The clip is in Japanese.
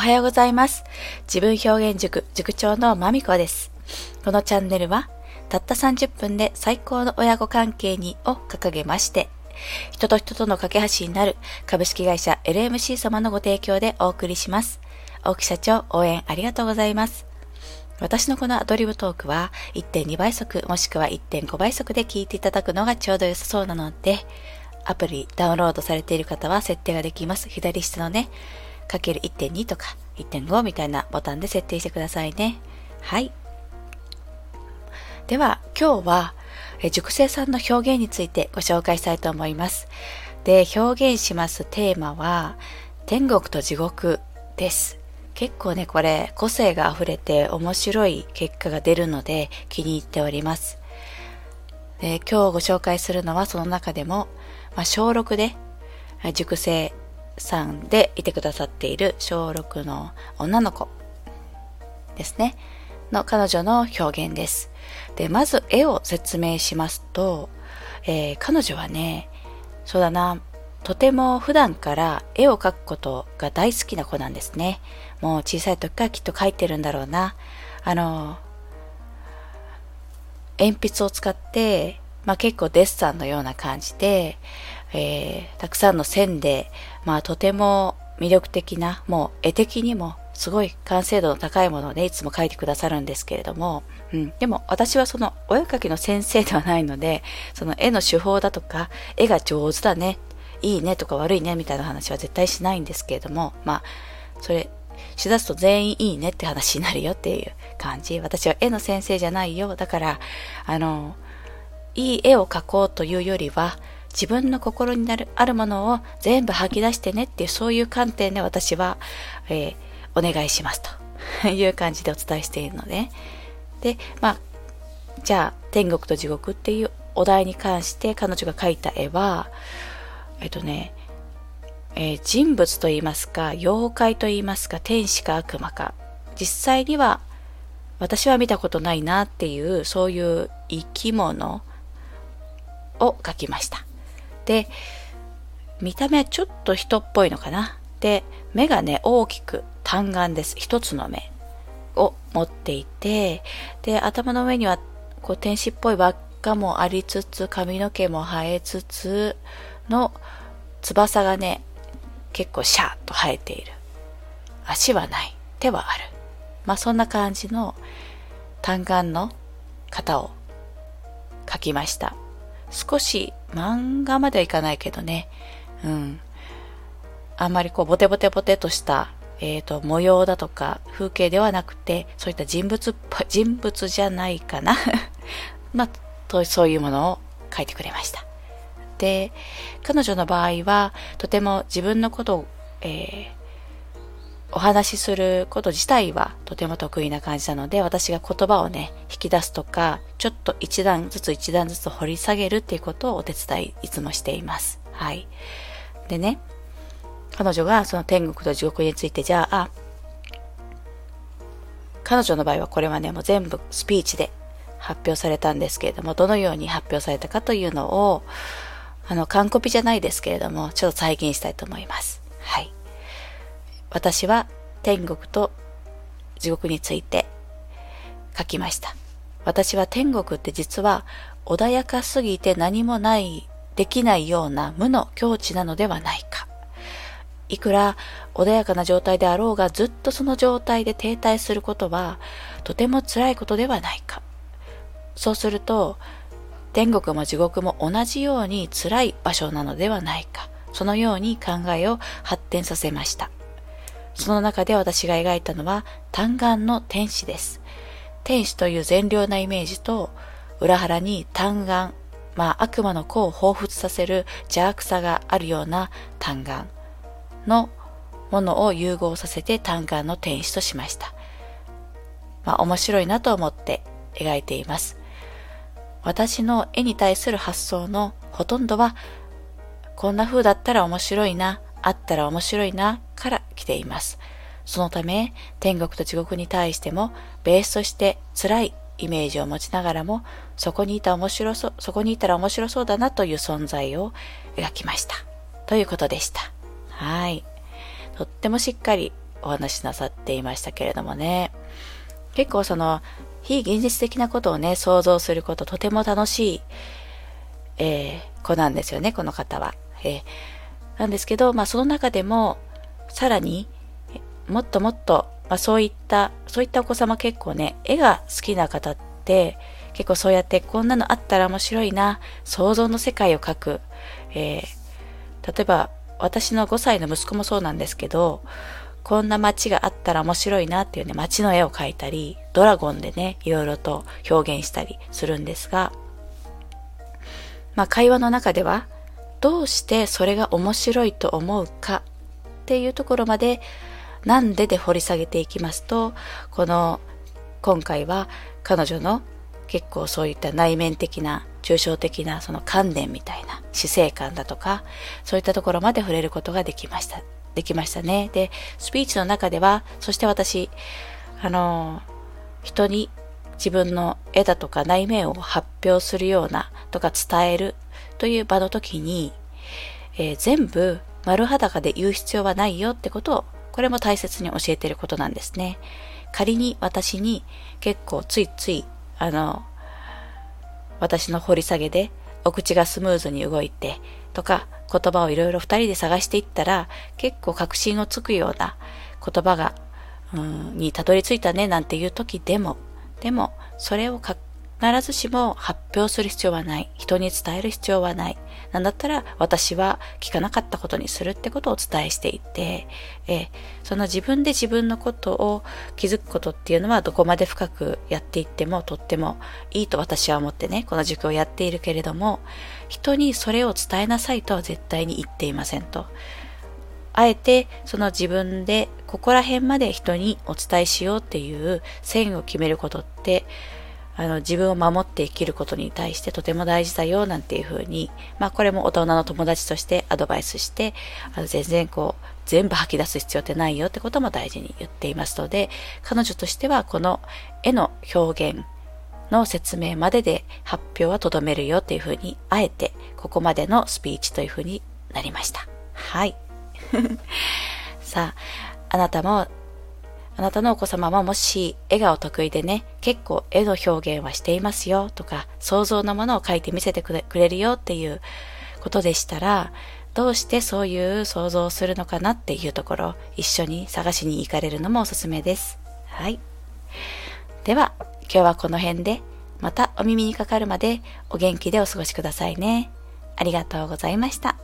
おはようございます。自分表現塾塾長のまみこです。このチャンネルは、たった30分で最高の親子関係にを掲げまして、人と人との架け橋になる株式会社 LMC 様のご提供でお送りします。大木社長、応援ありがとうございます。私のこのアドリブトークは1.2倍速もしくは1.5倍速で聞いていただくのがちょうど良さそうなので、アプリダウンロードされている方は設定ができます。左下のね、1.2とか1.5みたいなボタンで設定してくださいね。はい。では、今日は、熟成さんの表現についてご紹介したいと思います。で、表現しますテーマは、天国と地獄です。結構ね、これ、個性が溢れて面白い結果が出るので気に入っております。で今日ご紹介するのはその中でも、まあ、小6で熟成さんでいてくださっている小6の女の子ですね。の彼女の表現です。で、まず絵を説明しますと、えー、彼女はね、そうだな、とても普段から絵を描くことが大好きな子なんですね。もう小さい時からきっと描いてるんだろうな。あの、鉛筆を使って、まあ結構デッサンのような感じで、えー、たくさんの線で、まあとても魅力的な、もう絵的にもすごい完成度の高いものをね、いつも描いてくださるんですけれども、うん、でも私はそのお絵描きの先生ではないので、その絵の手法だとか、絵が上手だね、いいねとか悪いねみたいな話は絶対しないんですけれども、まあ、それ、しだすと全員いいねって話になるよっていう感じ。私は絵の先生じゃないよ。だから、あの、いい絵を描こうというよりは、自分の心になるあるものを全部吐き出してねっていうそういう観点で私は、えー、お願いしますと。いう感じでお伝えしているのででまあじゃあ天国と地獄っていうお題に関して彼女が描いた絵はえっとね、えー、人物と言いますか妖怪と言いますか天使か悪魔か。実際には私は見たことないなっていうそういう生き物を描きました。で、見た目ちょっと人っぽいのかな？で、目がね、大きく単眼です。一つの目を持っていて、で、頭の上には、こう、天使っぽい輪っかもありつつ、髪の毛も生えつつの、翼がね、結構シャーッと生えている。足はない。手はある。まあ、そんな感じの単眼の型を描きました。少し漫画まではいかないけどね、うん。あんまりこうボテボテボテとした、えっ、ー、と、模様だとか風景ではなくて、そういった人物っぽい、人物じゃないかな。まあ、と、そういうものを書いてくれました。で、彼女の場合は、とても自分のことを、えー、お話しすること自体はとても得意な感じなので、私が言葉をね、引き出すとか、ちょっと一段ずつ一段ずつ掘り下げるっていうことをお手伝いいつもしています。はい。でね、彼女がその天国と地獄について、じゃあ、あ彼女の場合はこれはね、もう全部スピーチで発表されたんですけれども、どのように発表されたかというのを、あの、完コピじゃないですけれども、ちょっと再現したいと思います。私は天国と地獄について書きました。私は天国って実は穏やかすぎて何もない、できないような無の境地なのではないか。いくら穏やかな状態であろうがずっとその状態で停滞することはとても辛いことではないか。そうすると天国も地獄も同じように辛い場所なのではないか。そのように考えを発展させました。その中で私が描いたのは単眼の天使です。天使という善良なイメージと、裏腹に単眼、まあ悪魔の子を彷彿させる邪悪さがあるような単眼のものを融合させて単眼の天使としました。まあ面白いなと思って描いています。私の絵に対する発想のほとんどは、こんな風だったら面白いな、あったら面白いな、来ています。そのため、天国と地獄に対しても、ベースとして辛いイメージを持ちながらも、そこにいた面白そう、そこにいたら面白そうだなという存在を描きました。ということでした。はい。とってもしっかりお話しなさっていましたけれどもね。結構その、非現実的なことをね、想像することとても楽しい、えー、子なんですよね、この方は。えー、なんですけど、まあその中でも、さらに、もっともっと、まあそういった、そういったお子様結構ね、絵が好きな方って、結構そうやってこんなのあったら面白いな、想像の世界を描く。えー、例えば私の5歳の息子もそうなんですけど、こんな街があったら面白いなっていうね、街の絵を描いたり、ドラゴンでね、いろいろと表現したりするんですが、まあ会話の中では、どうしてそれが面白いと思うかっていうところまで、なんでで掘り下げていきますと、この、今回は彼女の結構そういった内面的な、抽象的なその観念みたいな死生観だとか、そういったところまで触れることができました。できましたね。で、スピーチの中では、そして私、あの、人に自分の絵だとか内面を発表するようなとか伝えるという場の時に、えー、全部丸裸で言う必要はないよってことを、これも大切に教えてることなんですね。仮に私に結構ついついあの、私の掘り下げでお口がスムーズに動いてとか言葉をいろいろ二人で探していったら結構確信をつくような言葉が、うん、にたどり着いたねなんていう時でも、でもそれを必ずしも発表する必要はない。人に伝える必要はない。なんだったら私は聞かなかったことにするってことをお伝えしていて、えその自分で自分のことを気づくことっていうのはどこまで深くやっていってもとってもいいと私は思ってね、この塾をやっているけれども、人にそれを伝えなさいとは絶対に言っていませんと。あえてその自分でここら辺まで人にお伝えしようっていう線を決めることってあの、自分を守って生きることに対してとても大事だよ、なんていうふうに、まあ、これも大人の友達としてアドバイスして、あの、全然こう、全部吐き出す必要ってないよってことも大事に言っていますので、彼女としてはこの絵の表現の説明までで発表はとどめるよっていうふうに、あえてここまでのスピーチというふうになりました。はい。さあ、あなたもあなたのお子様ももし絵がお得意でね、結構絵の表現はしていますよとか、想像のものを描いて見せてくれるよっていうことでしたら、どうしてそういう想像をするのかなっていうところ、一緒に探しに行かれるのもおすすめです。はい。では、今日はこの辺で、またお耳にかかるまでお元気でお過ごしくださいね。ありがとうございました。